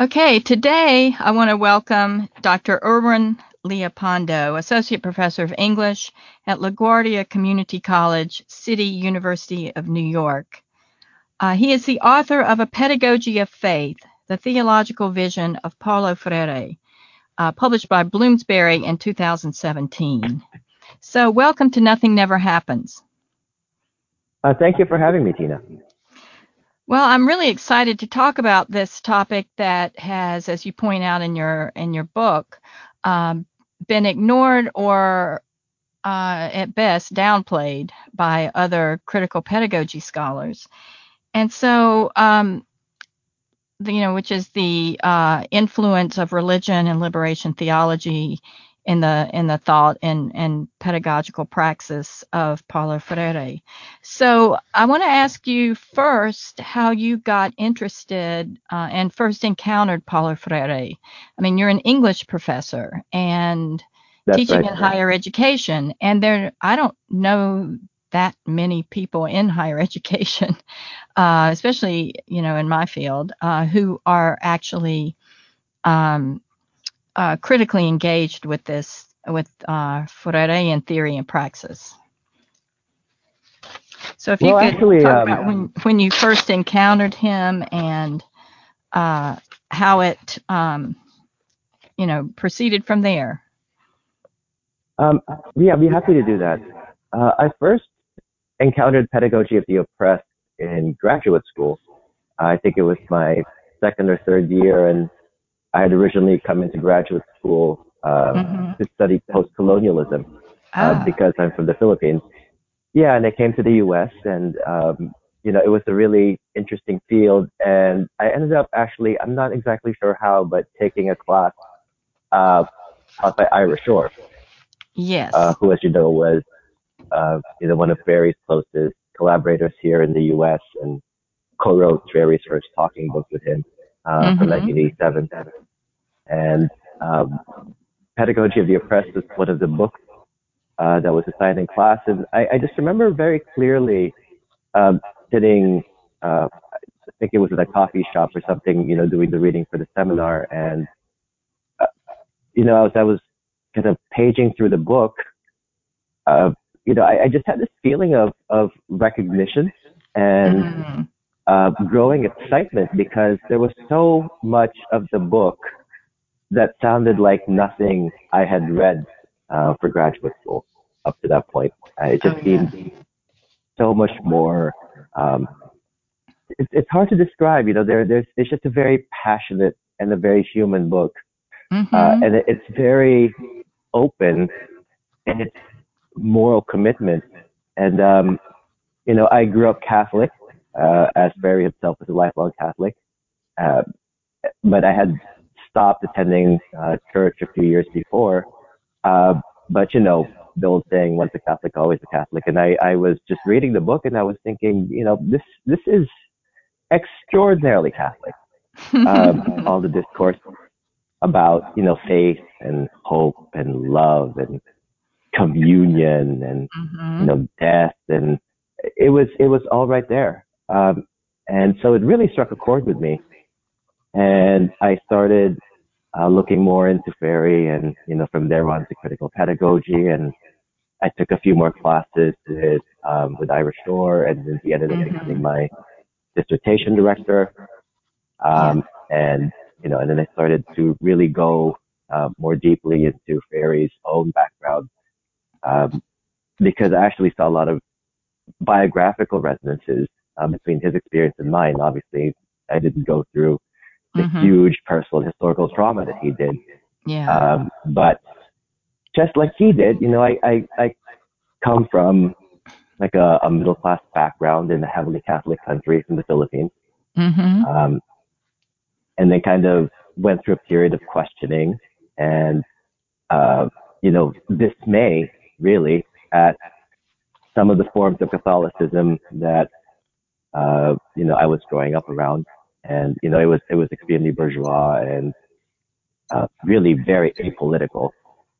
Okay, today I want to welcome Dr. Irwin Leopando, Associate Professor of English at LaGuardia Community College, City University of New York. Uh, he is the author of A Pedagogy of Faith, the Theological Vision of Paulo Freire, uh, published by Bloomsbury in 2017. So, welcome to Nothing Never Happens. Uh, thank you for having me, Tina. Well, I'm really excited to talk about this topic that has, as you point out in your in your book, um, been ignored or uh, at best downplayed by other critical pedagogy scholars. And so, um, the, you know, which is the uh, influence of religion and liberation theology in the in the thought and and pedagogical praxis of Paulo Freire. So I want to ask you first how you got interested uh, and first encountered Paulo Freire. I mean, you're an English professor and That's teaching right. in higher education, and there I don't know that many people in higher education, uh, especially you know in my field, uh, who are actually um, uh, critically engaged with this with uh, Freirean theory and praxis. So if you Well, could actually, talk um, about when when you first encountered him and uh, how it um, you know proceeded from there. Um, yeah, I'd be happy to do that. Uh, I first encountered pedagogy of the oppressed in graduate school. I think it was my second or third year, and I had originally come into graduate school uh, hmm to study post-colonialism uh, Ah, because I'm from the Philippines. Yeah, and I came to the U.S. and um, you know it was a really interesting field, and I ended up actually I'm not exactly sure how, but taking a class uh, taught by Ira Shor, uh, yes. who, as you know, was uh, you know one of Freire's closest collaborators here in the U.S. and co-wrote Freire's first talking book with him uh, from hmm 1987. And um, Pedagogy of the Oppressed was one of the books uh, that was assigned in class, and I, I just remember very clearly um, sitting. Uh, I think it was at a coffee shop or something, you know, doing the reading for the seminar, and uh, you know, as I was kind of paging through the book, uh, you know, I, I just had this feeling of of recognition and hmm uh, growing excitement because there was so much of the book that sounded like nothing I had read uh, for graduate school up to that point. Uh, it Oh just yeah. seemed so much more. Um, it's, it's hard to describe. You know, there, there's it's just a very passionate and a very human book, uh, hmm and it, it's very open and its moral commitment. And um, you know, I grew up Catholic, uh, as Freire himself was a lifelong Catholic, uh, but I had stopped attending uh, church a few years before. Uh, but you know, the old saying, once a Catholic, always a Catholic. And I, I was just reading the book and I was thinking, you know, this, this is extraordinarily Catholic. Um, all the discourse about, you know, faith and hope and love and communion and, you hmm know, death. And it was, it was all right there. Um, and so it really struck a chord with me. And I started uh, looking more into Freire and, you know, from there on to critical pedagogy. And I took a few more classes with, um, with Ira Shor and then he ended up becoming hmm my dissertation director. Um, and, you know, and then I started to really go, uh, more deeply into Freire's own background, um, because I actually saw a lot of biographical resonances, um, between his experience and mine. Obviously, I didn't go through the hmm huge personal historical trauma that he did. Yeah. Um, but just like he did, you know, I, I, I come from like a, a middle class background in a heavily Catholic country from the Philippines. hmm Um, and then kind of went through a period of questioning and, uh, you know, dismay really at some of the forms of Catholicism that, uh, you know, I was growing up around. And, you know, it was, it was extremely bourgeois and, uh, really very apolitical,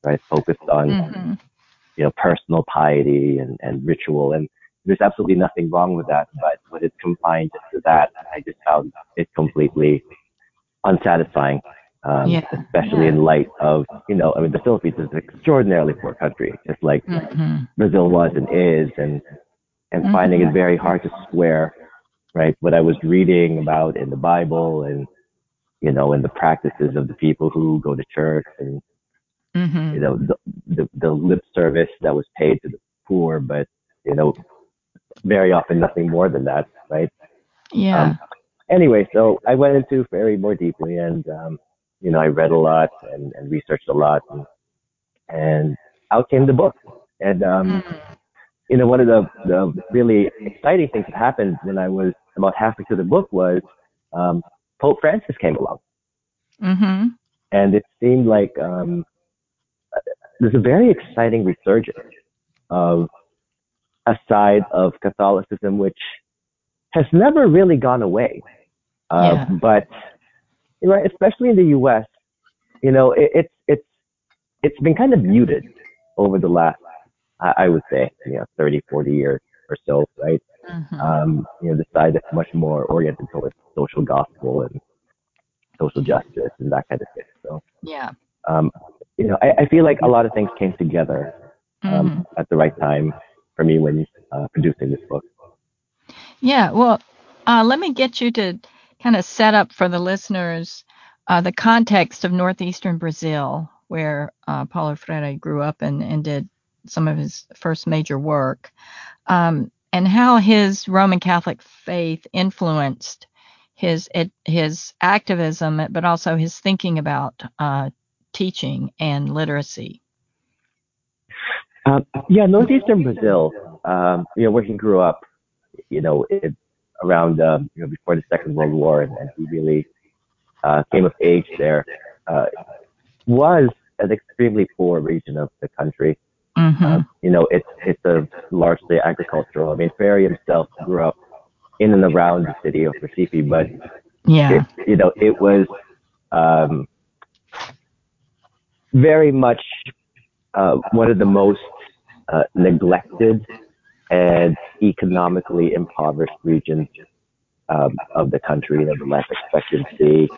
right? Focused on, hmm you know, personal piety and, and ritual. And there's absolutely nothing wrong with that. But when it's confined to that, I just found it completely unsatisfying, um, Yeah. especially Yeah. in light of, you know, I mean, the Philippines is an extraordinarily poor country, just like hmm Brazil was and is, and and Mhm. finding it very hard to square, right, what I was reading about in the Bible and you know, in the practices of the people who go to church and hmm you know the the, the lip service that was paid to the poor, but you know, very often nothing more than that, right? Yeah. Um, anyway, so I went into Freire more deeply, and um, you know, I read a lot and, and researched a lot, and, and out came the book. And um, Mm. you know, one of the, the really exciting things that happened when I was about halfway through the book was um, Pope Francis came along, hmm and it seemed like um, there's a very exciting resurgence of a side of Catholicism which has never really gone away. Uh, Yeah. But you know, especially in the U.S., you know, it, it's it's it's been kind of muted over the last, I, I would say, you know, 30, 40 years or so, right? hmm Um, you know, the side that's much more oriented towards social gospel and social justice and that kind of thing. So, Yeah. um, you know, I, I feel like a lot of things came together um, hmm at the right time for me when uh, producing this book. Yeah. Well, uh, let me get you to kind of set up for the listeners uh, the context of northeastern Brazil, where uh, Paulo Freire grew up and, and did some of his first major work, um, and how his Roman Catholic faith influenced his his activism, but also his thinking about uh, teaching and literacy. Um, yeah, northeastern Brazil, um, you know, where he grew up, you know, it, around, um, you know, before the Second World War, and, and he really uh, came of age there, uh, was an extremely poor region of the country. Hmm Uh, you know, it's it's a largely agricultural. I mean, Freire himself grew up in and around the city of Recife, but Yeah. it, you know, it was um, very much uh, one of the most uh, neglected and economically impoverished regions um, of the country. You know, the life expectancy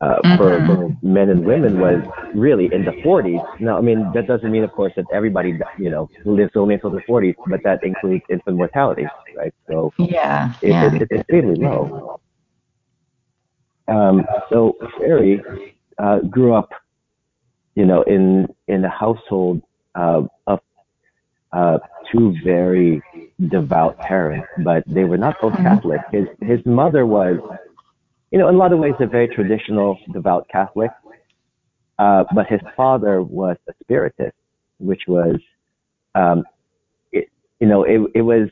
uh, for Mhm. both men and women was really in the 40s. Now, I mean, that doesn't mean, of course, that everybody, you know, lives only until the 40s, but that includes infant mortality, right? So Yeah. it, Yeah. it, it's extremely low. Um, so Freire uh, grew up, you know, in in a household uh, of uh, two very devout parents, but they were not both Catholic. His his mother was, you know, in a lot of ways a very traditional devout Catholic, uh, but his father was a Spiritist, which was, um, it, you know, it it was,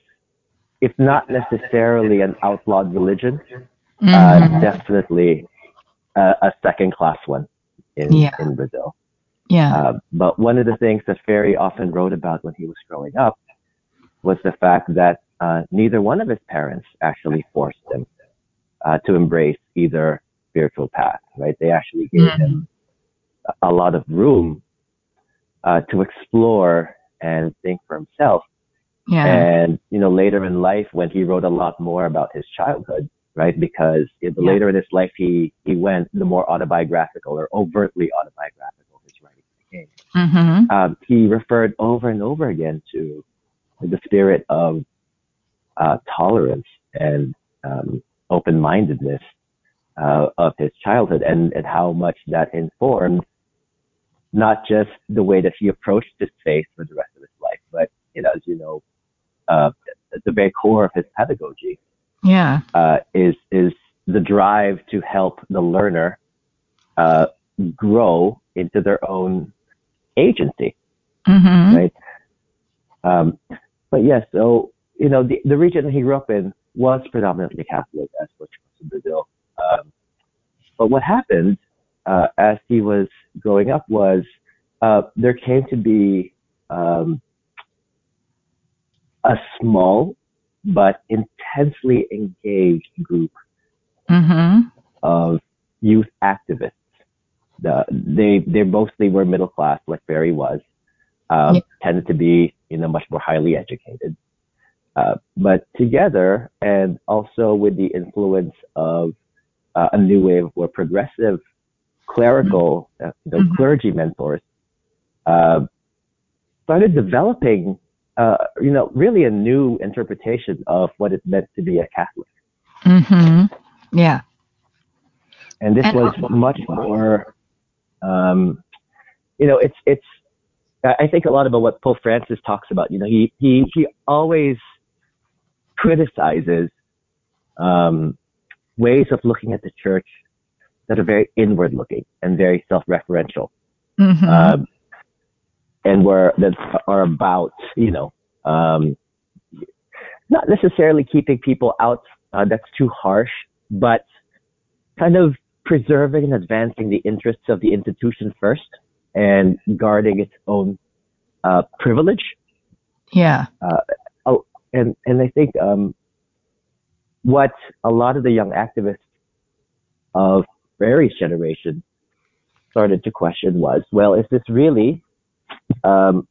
if not necessarily an outlawed religion, uh, Mhm. definitely a, a second class one in Yeah. in Brazil. Yeah. Uh, but one of the things that Freire often wrote about when he was growing up was the fact that uh, neither one of his parents actually forced him uh, to embrace either spiritual path. Right? They actually gave him a lot of room uh, to explore and think for himself. Yeah. And you know, later in life, when he wrote a lot more about his childhood, right? Because the Yeah. later in his life he he went, the more autobiographical or overtly autobiographical his writing became. Mhm. Um, he referred over and over again to the spirit of uh, tolerance and um, open-mindedness uh, of his childhood, and and how much that informed not just the way that he approached his faith for the rest of his life, but you know, as you know, uh, the very core of his pedagogy Yeah. uh, is is the drive to help the learner uh, grow into their own agency, Mhm. right? Um, but yes, so you know the the region he grew up in was predominantly Catholic, as was in Brazil. Um, but what happened uh, as he was growing up was uh, there came to be um, a small but intensely engaged group Mhm. of youth activists. The, they they mostly were middle class, like Freire was. Um, Yeah. Tended to be you know much more highly educated, uh, but together and also with the influence of uh, a new wave or progressive clerical, uh, you know, mm-hmm. clergy mentors uh, started developing, uh, you know, really a new interpretation of what it meant to be a Catholic. Mm-hmm. Yeah. And this and was much more, um, you know, it's it's. I think a lot about what Pope Francis talks about. You know, he he he always criticizes um, ways of looking at the church that are very inward looking and very self referential. Mm-hmm. Um, and where that are about, you know, um, not necessarily keeping people out uh, that's too harsh, but kind of preserving and advancing the interests of the institution first and guarding its own uh, privilege. Yeah. Uh, and and I think um, what a lot of the young activists of Freire's generation started to question was, well, is this really um,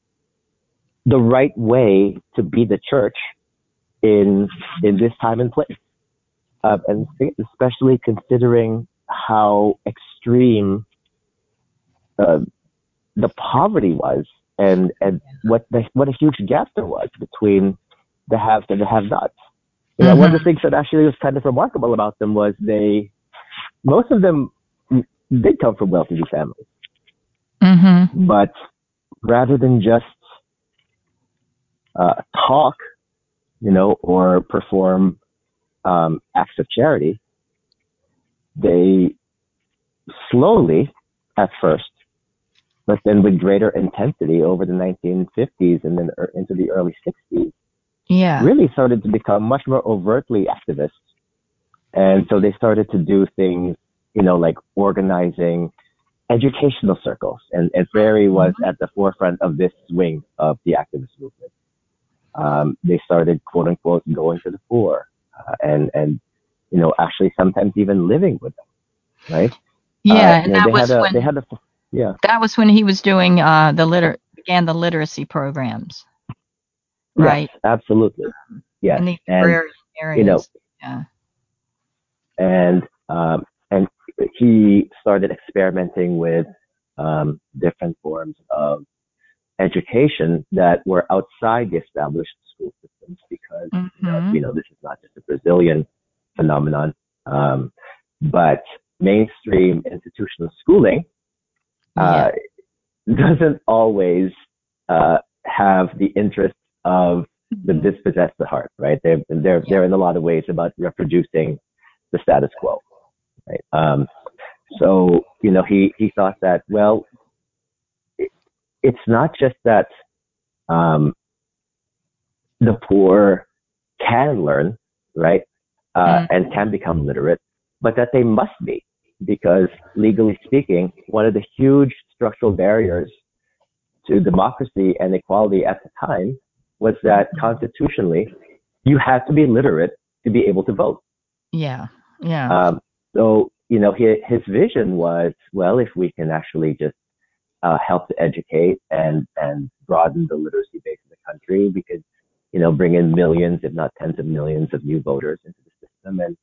the right way to be the church in in this time and place? Uh, and especially considering how extreme uh, the poverty was, and and what the, what a huge gap there was between the haves and the have-nots. You know, mm-hmm. one of the things that actually was kind of remarkable about them was they, most of them did come from well-to-do families. Mm-hmm. But rather than just uh, talk, you know, or perform um, acts of charity, they slowly, at first, but then with greater intensity over the 1950s and then er, into the early 60s, yeah. really started to become much more overtly activist. And so they started to do things, you know, like organizing educational circles. And, and Freire was mm-hmm. at the forefront of this wing of the activist movement. Um, they started, quote unquote, going to the poor uh, and, and, you know, actually sometimes even living with them, right? Yeah, uh, and that was a, when, they had a, yeah. That was when he was doing uh, the liter began the literacy programs right? Yes, absolutely. Yes. In the and, areas. You know, yeah. And um, and he started experimenting with um, different forms of education that were outside the established school systems because mm-hmm. you, know, you, know, this is not just a Brazilian phenomenon, um, but mainstream institutional schooling uh, yeah. doesn't always uh, have the interest of the mm-hmm. dispossessed at heart, right? They're, they're, they're in a lot of ways about reproducing the status quo, right? Um, so, you know, he, he thought that, well, it, it's not just that, um, the poor can learn, right? Uh, mm-hmm. and can become literate, but that they must be because legally speaking, one of the huge structural barriers to democracy and equality at the time was that constitutionally you had to be literate to be able to vote. Yeah, yeah. Um, so you know, his, his vision was, well, if we can actually just uh, help to educate and and broaden the literacy base of the country, we could, you know, bring in millions, if not tens of millions, of new voters into the system, and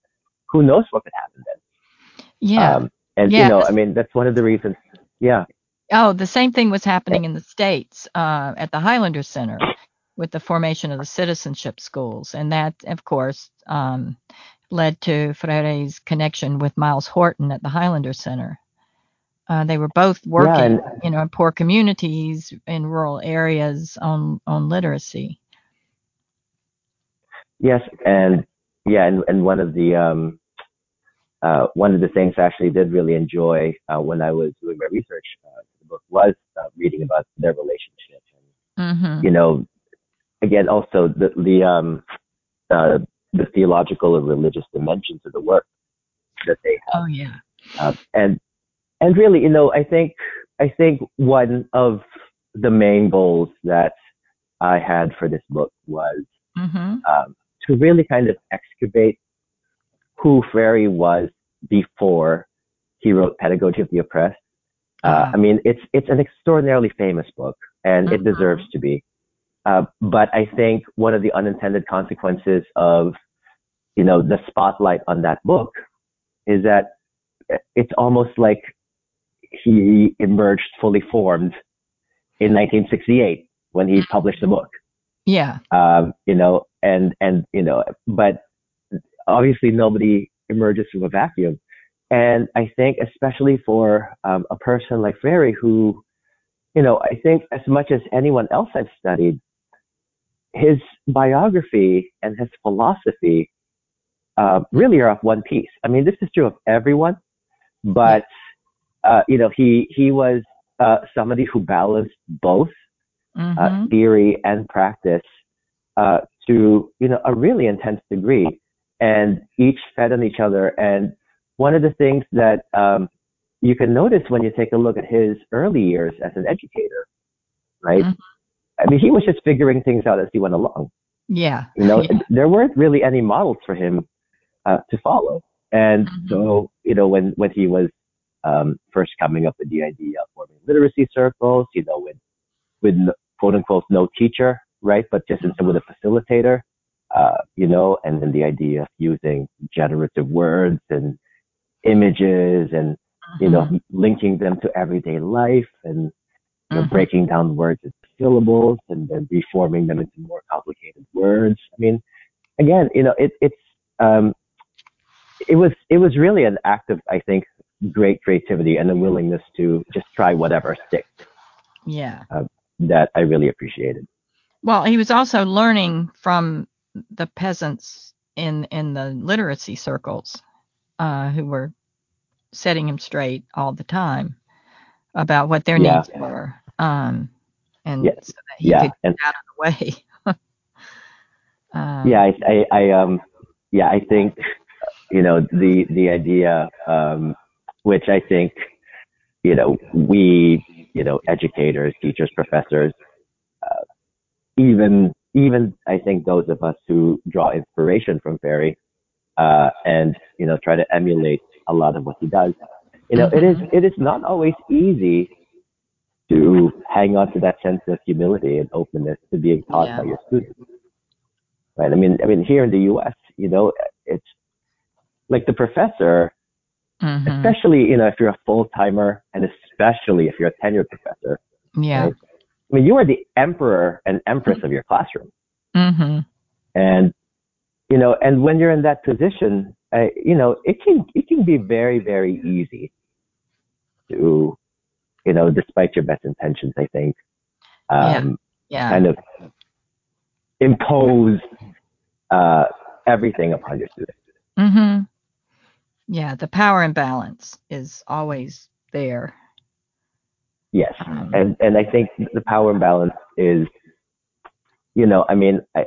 who knows what could happen then. Yeah. Um, and yeah. you know, I mean, that's one of the reasons. Yeah. Oh, the same thing was happening in the states uh, at the Highlander Center with the formation of the citizenship schools. And that, of course, um, led to Freire's connection with Myles Horton at the Highlander Center. Uh, they were both working, yeah, and, you know, in poor communities in rural areas on on literacy. Yes, and yeah, and, and one of the um, uh, one of the things I actually did really enjoy uh, when I was doing my research uh, the book was uh, reading about their relationship. And, mm-hmm. You know, again, also the the um, uh, the theological and religious dimensions of the work that they have. Oh yeah. Uh, and and really, you know, I think I think one of the main goals that I had for this book was mm-hmm. um, to really kind of excavate who Freire was before he wrote Pedagogy of the Oppressed. Uh, uh-huh. I mean, it's it's an extraordinarily famous book, and mm-hmm. it deserves to be. Uh, but I think one of the unintended consequences of, you know, the spotlight on that book is that it's almost like he emerged fully formed in 1968 when he published the book. Yeah. Um, you know, and and you know, but obviously nobody emerges from a vacuum. And I think especially for um, a person like Freire who, you know, I think as much as anyone else I've studied, his biography and his philosophy uh, really are of one piece. I mean, this is true of everyone, but uh, you know, he he was uh, somebody who balanced both uh, mm-hmm. theory and practice uh, to you know a really intense degree, and each fed on each other. And one of the things that um, you can notice when you take a look at his early years as an educator, right? Mm-hmm. I mean, he was just figuring things out as he went along. Yeah. You know, yeah. there weren't really any models for him uh, to follow. And mm-hmm. so, you know, when, when he was um, first coming up with the idea of forming literacy circles, you know, with, with quote unquote no teacher, right? But just instead with a facilitator, uh, you know, and then the idea of using generative words and images and, you know, mm-hmm. linking them to everyday life and, you know, mm-hmm. breaking down words into syllables and then reforming them into more complicated words. I mean, again, you know, it, it's, um, it was, it was really an act of, I think, great creativity and a willingness to just try whatever sticks. Yeah. Uh, that I really appreciated. Well, he was also learning from the peasants in in the literacy circles uh, who were setting him straight all the time about what their yeah. needs were, um, and so that he yeah. could get out of the way. um, yeah, I, I, I, um, yeah, I think you know the the idea um, which I think, you know, we, you know, educators, teachers, professors, uh, even, even I think those of us who draw inspiration from Freire, uh, and, you know, try to emulate a lot of what he does. You know, it is, it is not always easy to hang on to that sense of humility and openness to being taught yeah. by your students. Right. I mean, I mean, here in the U.S., you know, it's like the professor mm-hmm. especially you know if you're a full timer and especially if you're a tenured professor. Yeah. Right? I mean, you are the emperor and empress of your classroom. Mm-hmm. And you know, and when you're in that position, uh, you know, it can it can be very very easy to, you know, despite your best intentions, I think, um, yeah. yeah. kind of impose uh, everything upon your students. Mm-hmm. Yeah, the power imbalance is always there. Yes, um, and and I think the power imbalance is, you know, I mean, I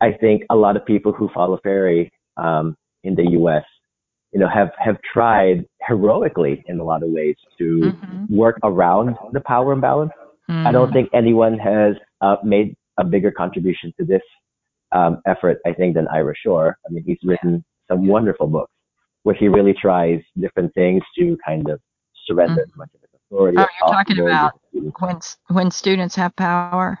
I think a lot of people who follow Freire um, in the U.S. You know, have have tried heroically in a lot of ways to mm-hmm. work around the power imbalance. Mm-hmm. I don't mm-hmm. think anyone has uh, made a bigger contribution to this um, effort, I think, than Ira Shor. I mean, he's written some wonderful books where he really tries different things to kind of surrender mm-hmm. as much of his authority. Oh, you're talking about when when students have power.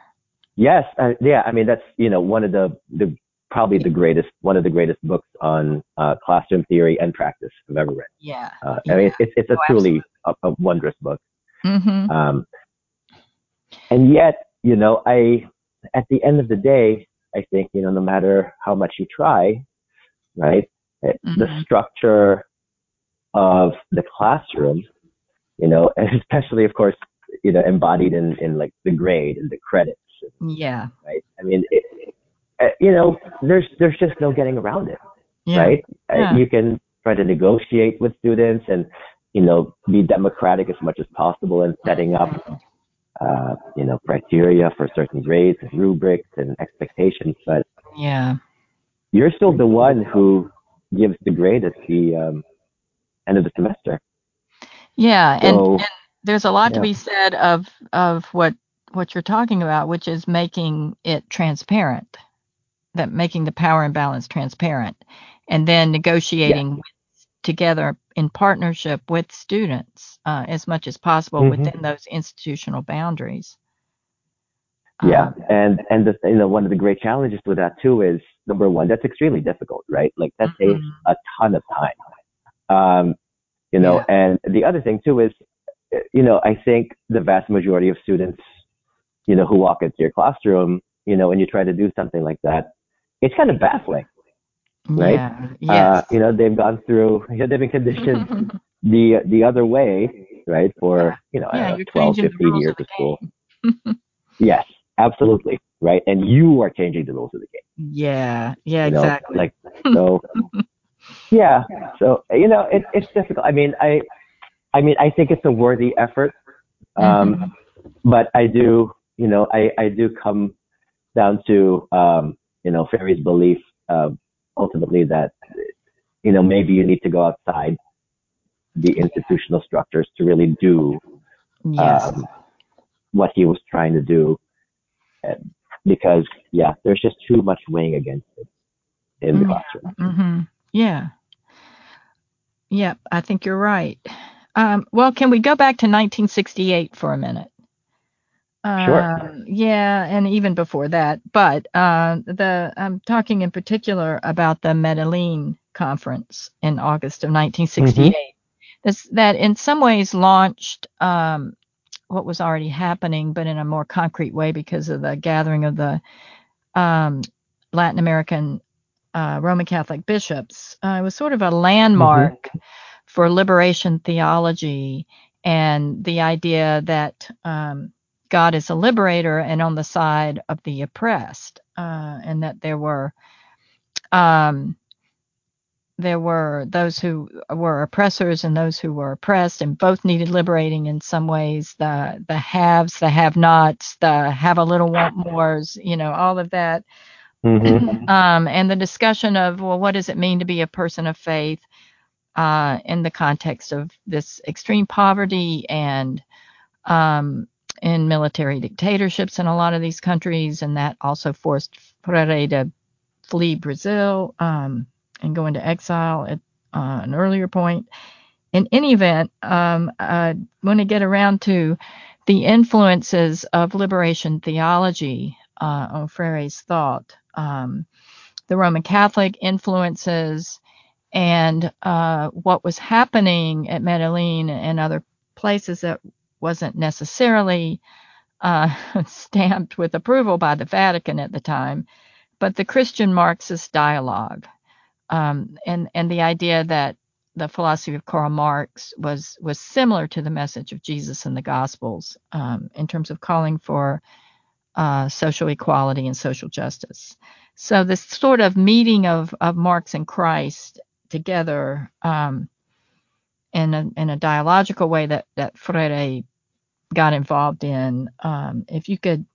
Yes, uh, yeah. I mean, that's you know one of the the probably the greatest one of the greatest books on uh, classroom theory and practice I've ever read. Yeah, uh, I mean, it's it's a oh, truly a, a, wondrous book. Mm-hmm. Um, and yet, you know, I at the end of the day, I think you know, no matter how much you try, right, mm-hmm. the structure of the classroom, you know, and especially of course, you know, embodied in, in like the grade and the credits. Yeah. Right. I mean, it, it, uh, you know, there's, there's just no getting around it. Yeah. Right. Uh, yeah. You can try to negotiate with students and, you know, be democratic as much as possible in setting up, uh, you know, criteria for certain grades and rubrics and expectations. But yeah, you're still the one who gives the grade at the um, end of the semester. Yeah, so, and, and, there's a lot yeah. to be said of of what what you're talking about, which is making it transparent, that making the power imbalance transparent, and then negotiating yeah. together in partnership with students uh, as much as possible mm-hmm. within those institutional boundaries. Yeah, um, and and the, you know one of the great challenges with that too is number one that's extremely difficult, right? Like that mm-hmm. takes a ton of time. Um, you know, yeah. and the other thing too is, you know, I think the vast majority of students, you know, who walk into your classroom, you know, and you try to do something like that, it's kind of baffling, right? Yeah. Yes. Uh, you know, they've gone through, you know, they've been conditioned the the other way, right? For you know, yeah, know 12, 15 years of, of school. yes, absolutely, right. And you are changing the rules of the game. Yeah. Yeah. You know, exactly. Like so. yeah. So you know, it, it's difficult. I mean, I, I mean, I think it's a worthy effort. Um, mm-hmm. but I do, you know, I I do come down to um, you know, Freire's belief uh, ultimately that you know maybe you need to go outside the institutional structures to really do yes. um, what he was trying to do. And because yeah, there's just too much weighing against it in mm-hmm. the classroom. Mm-hmm. Yeah. Yep, I think you're right. Um, well, can we go back to 1968 for a minute? Sure. Um, yeah, and even before that, but uh, the I'm talking in particular about the Medellin conference in August of 1968. Mm-hmm that in some ways launched um, what was already happening, but in a more concrete way because of the gathering of the um, Latin American uh, Roman Catholic bishops. Uh, it was sort of a landmark mm-hmm. for liberation theology and the idea that um, God is a liberator and on the side of the oppressed, uh, and that there were um, there were those who were oppressors and those who were oppressed, and both needed liberating in some ways. The the haves, the have-nots, the have a little want mores, you know, all of that. Mm-hmm. um, and the discussion of well, what does it mean to be a person of faith uh, in the context of this extreme poverty and um, in military dictatorships in a lot of these countries, and that also forced Freire to flee Brazil. Um, and go into exile at uh, an earlier point. In any event, um, I want to get around to the influences of liberation theology uh, on Freire's thought, um, the Roman Catholic influences, and uh, what was happening at Medellin and other places that wasn't necessarily uh, stamped with approval by the Vatican at the time, but the Christian Marxist dialogue um, and and the idea that the philosophy of Karl Marx was was similar to the message of Jesus in the Gospels um, in terms of calling for uh, social equality and social justice. So this sort of meeting of of Marx and Christ together um, in a in a dialogical way that that Freire got involved in. Um, if you could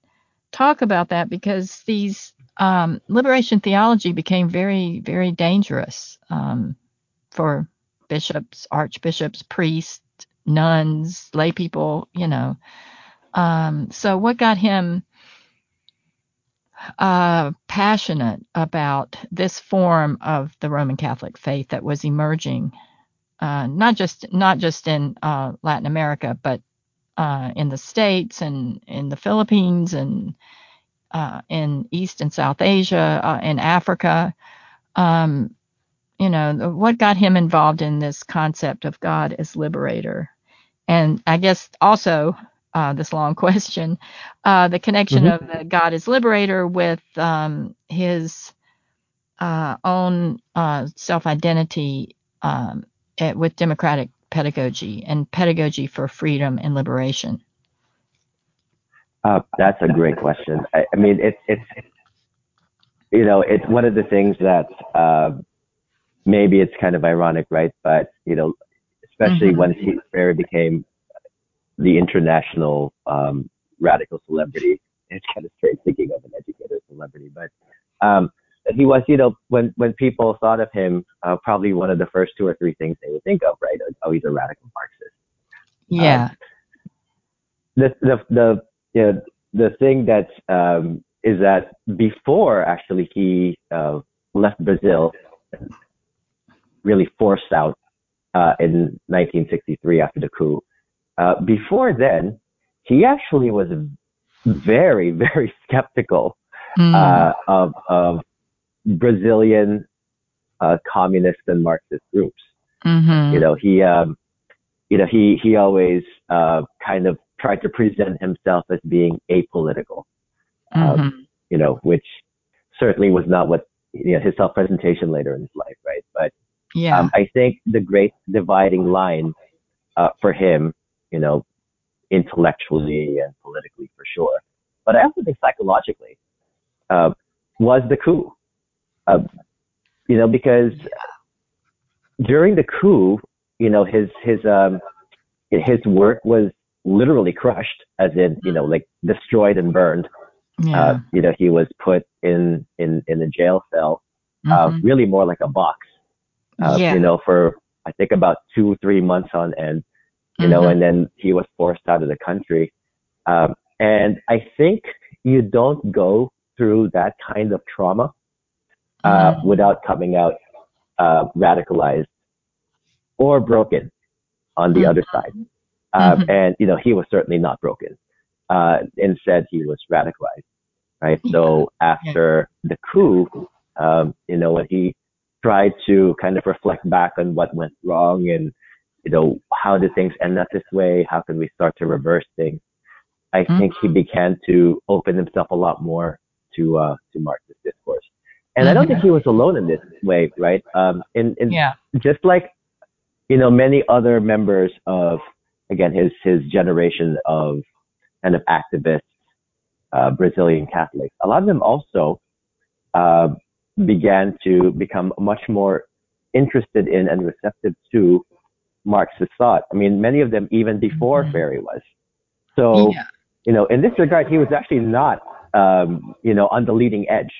talk about that, because these um, liberation theology became very, very dangerous um, for bishops, archbishops, priests, nuns, lay people, you know. Um, so, what got him uh, passionate about this form of the Roman Catholic faith that was emerging, uh, not just not just in uh, Latin America, but uh, in the states and in the Philippines and uh, in East and South Asia, uh, in Africa. Um, you know, what got him involved in this concept of God as liberator? And I guess also uh, this long question, uh, the connection mm-hmm. of the God as liberator with um, his uh, own uh, self identity um, with democratic pedagogy and pedagogy for freedom and liberation. Uh, that's a great question. I, I mean, it's it's you know, it's one of the things that uh, maybe it's kind of ironic, right? But you know, especially mm-hmm. when he Freire became the international um, radical celebrity. It's kind of strange thinking of an educator celebrity, but um, he was, you know, when when people thought of him, uh, probably one of the first two or three things they would think of, right? Oh, he's a radical Marxist. Yeah. Um, the the the you know, the thing that um, is that before actually he uh, left Brazil, really forced out uh, in 1963 after the coup. Uh, before then, he actually was very, very skeptical mm. of, of Brazilian uh, communist and Marxist groups. Mm-hmm. You know, he, um, you know, he, he always, uh, kind of tried to present himself as being apolitical, Mm-hmm. um, you know, which certainly was not what, you know, his self-presentation later in his life, right? But, yeah. um, I think the great dividing line, uh, for him, you know, intellectually and politically for sure, but I also think psychologically, uh, was the coup. Uh, you know, because during the coup, you know, his his um his work was literally crushed, as in, you know, like destroyed and burned. yeah. Uh, you know, he was put in in in a jail cell, uh, Mhm. really more like a box. Uh, yeah. You know, for I think about two three months on end. You know, Mhm. and then he was forced out of the country. Um, and I think you don't go through that kind of trauma uh, Mhm. without coming out uh, radicalized or broken on the Mhm. other side. Uh, Mhm. And, you know, he was certainly not broken. Uh, instead, he was radicalized, right? So after the coup, um, you know, when he tried to kind of reflect back on what went wrong and, you know, how did things end up this way? How can we start to reverse things? I think he began to open himself a lot more to, uh, to Marxist discourse. And I don't think he was alone in this way, right? Um, in, in Yeah. just like you know many other members of again his his generation of kind of activists uh, brazilian catholics a lot of them also uh, began to become much more interested in and receptive to marxist thought i mean many of them even before Mhm. Freire was so Yeah. you know in this regard he was actually not um, you know on the leading edge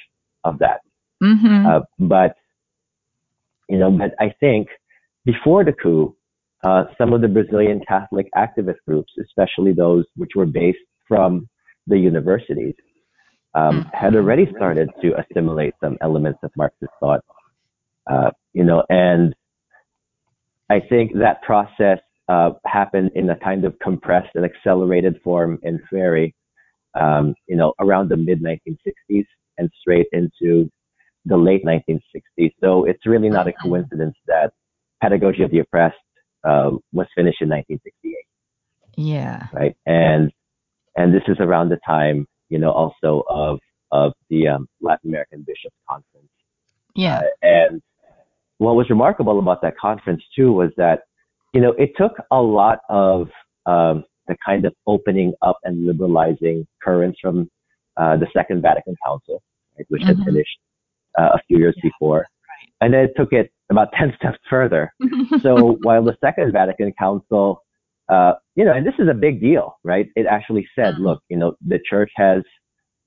of that Mhm. uh, but you know, but I think before the coup, uh, some of the Brazilian Catholic activist groups, especially those which were based from the universities, um, had already started to assimilate some elements of Marxist thought. Uh, you know, and I think that process uh, happened in a kind of compressed and accelerated form in Freire, um, you know, around the mid 1960s and straight into the late 1960s. So it's really not a coincidence that Pedagogy of the Oppressed uh, was finished in 1968, Yeah. right? And and this is around the time, you know, also of of the um, Latin American Bishops Conference. Yeah. Uh, and what was remarkable about that conference too was that, you know, it took a lot of um, the kind of opening up and liberalizing currents from uh, the Second Vatican Council, right, which had Mhm. finished uh, a few years before, and then it took it about ten steps further. So while the Second Vatican Council, uh, you know, and this is a big deal, right? It actually said, Mhm. look, you know, the church has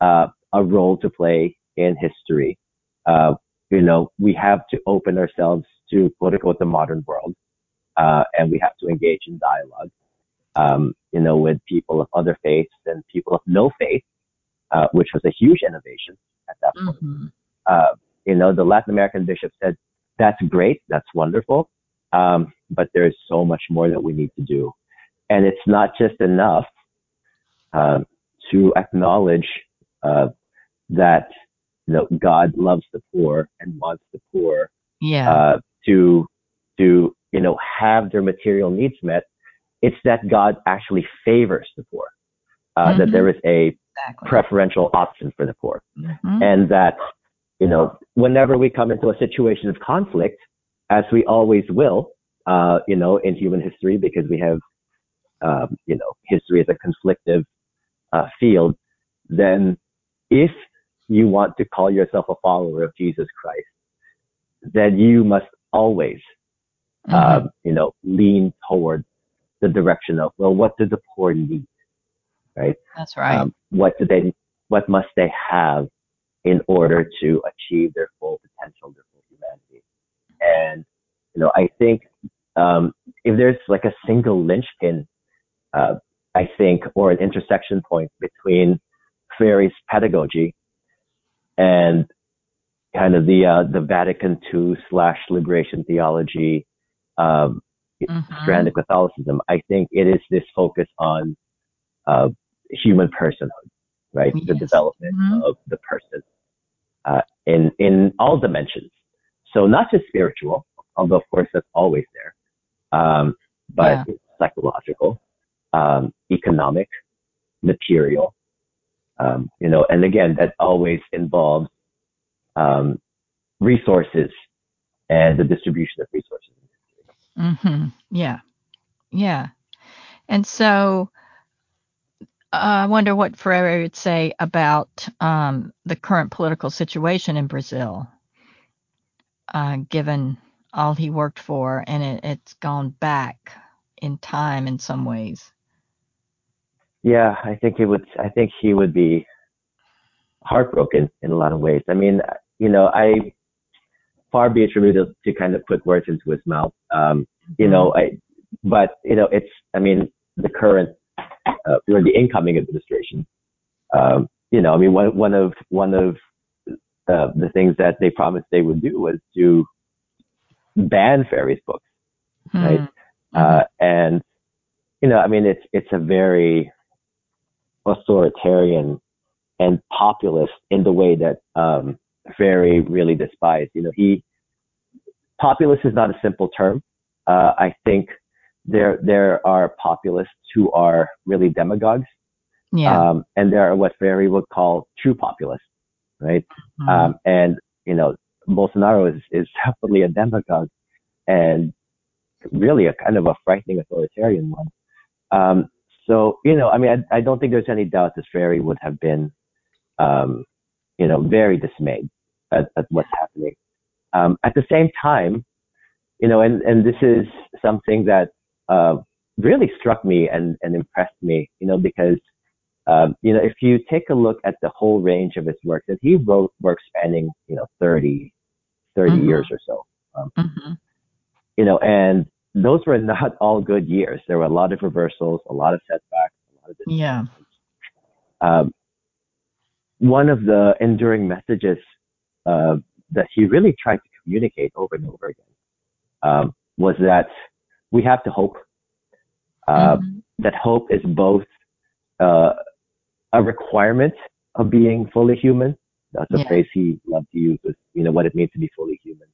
uh, a role to play in history. Uh, you know, we have to open ourselves to quote unquote the modern world, uh, and we have to engage in dialogue, um, you know, with people of other faiths and people of no faith, uh, which was a huge innovation at that point Mhm. Uh, you know, the Latin American bishop said, that's great, that's wonderful, um, but there's so much more that we need to do. And it's not just enough uh, to acknowledge uh, that you know, God loves the poor and wants the poor Yeah. uh, to to you know have their material needs met. It's that God actually favors the poor. Uh, That Mhm. there is a exactly. preferential option for the poor Mhm. and that you know whenever we come into a situation of conflict as we always will uh, you know in human history because we have um, you know history is a conflictive uh, field then if you want to call yourself a follower of jesus christ then you must always Mhm. um, you know lean toward the direction of well what do the poor need right That's right. um, what do they what must they have in order to achieve their full potential, their full humanity. And you know, I think um, if there's like a single linchpin, uh, I think, or an intersection point between Freire's pedagogy and kind of the uh, the Vatican II slash liberation theology um, Mhm. strand of Catholicism, I think it is this focus on uh, human personhood, right? The Yes. development Mhm. of the person in all dimensions. So not just spiritual, although of course that's always there. Um, but Yeah. psychological, um, economic, material, um, you know, and again, that always involves um, resources and the distribution of resources. Mhm. Yeah. Yeah. And so I wonder what Freire would say about um, the current political situation in Brazil, uh, given all he worked for, and it, it's gone back in time in some ways. Yeah, I think it would. I think he would be heartbroken in a lot of ways. I mean, you know, I far be it from me to, to kind of put words into his mouth. Um, you know, I, but you know, it's. I mean, the current uh, or the incoming administration. Um, you know, I mean, one one of one of uh, the things that they promised they would do was to ban Freire's books, Hmm. right? Uh, and you know, I mean, it's it's a very authoritarian and populist in the way that um, Freire really despised. You know, he populist is not a simple term. Uh, I think there there are populists who are really demagogues, yeah. um, and there are what Freire would call true populists, right? Mhm. Um, and you know, Bolsonaro is is definitely a demagogue, and really a kind of a frightening authoritarian one. Um, so you know, I mean, I, I don't think there's any doubt that Freire would have been, um, you know, very dismayed at, at what's happening. Um, at the same time, you know, and and this is something that uh, really struck me and and impressed me, you know, because um, you know, if you take a look at the whole range of his work, that he wrote work spanning, you know, 30, 30 Mhm. years or so, um, Mhm. you know, and those were not all good years. There were a lot of reversals, a lot of setbacks, a lot of Yeah. um, one of the enduring messages uh, that he really tried to communicate over and over again um, was that we have to hope. Uh, Mhm. That hope is both uh, a requirement of being fully human. That's a Yeah. phrase he loved to use. Is, you know what it means to be fully human.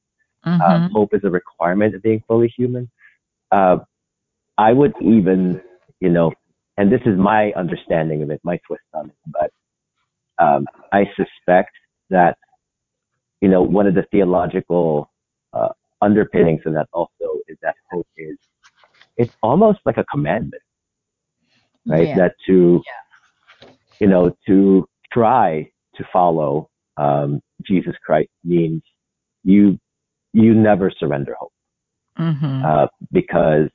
Mhm. Uh, hope is a requirement of being fully human. Uh, I would even, you know, and this is my understanding of it, my twist on it, but um, I suspect that, you know, one of the theological uh, underpinnings of that also is that hope is, it's almost like a commandment, right? Yeah. That to, you know, to try to follow um, Jesus Christ means you you never surrender hope Mhm. uh, because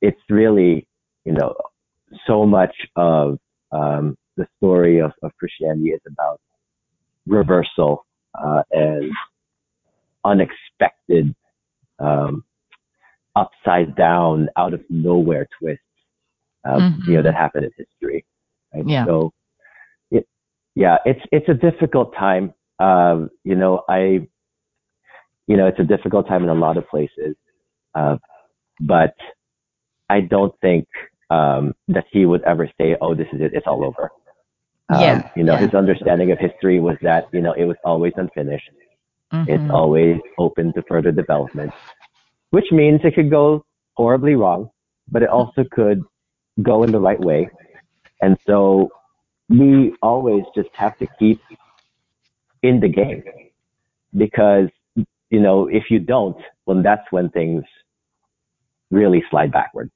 it's really, you know, so much of um, the story of, of Christianity is about reversal uh, and unexpected, um, upside down, out of nowhere twists, uh, you know, Mhm. that happen in history. Right? Yeah. So, it, yeah, it's it's a difficult time. Um, you know, I, you know, it's a difficult time in a lot of places, uh, but I don't think um, that he would ever say, "Oh, this is it; it's all over." Um, Yeah, you know, yeah. his understanding of history was that you know it was always unfinished. It's Mhm. always open to further development, which means it could go horribly wrong, but it also could go in the right way. And so we always just have to keep in the game because, you know, if you don't, well, that's when things really slide backward.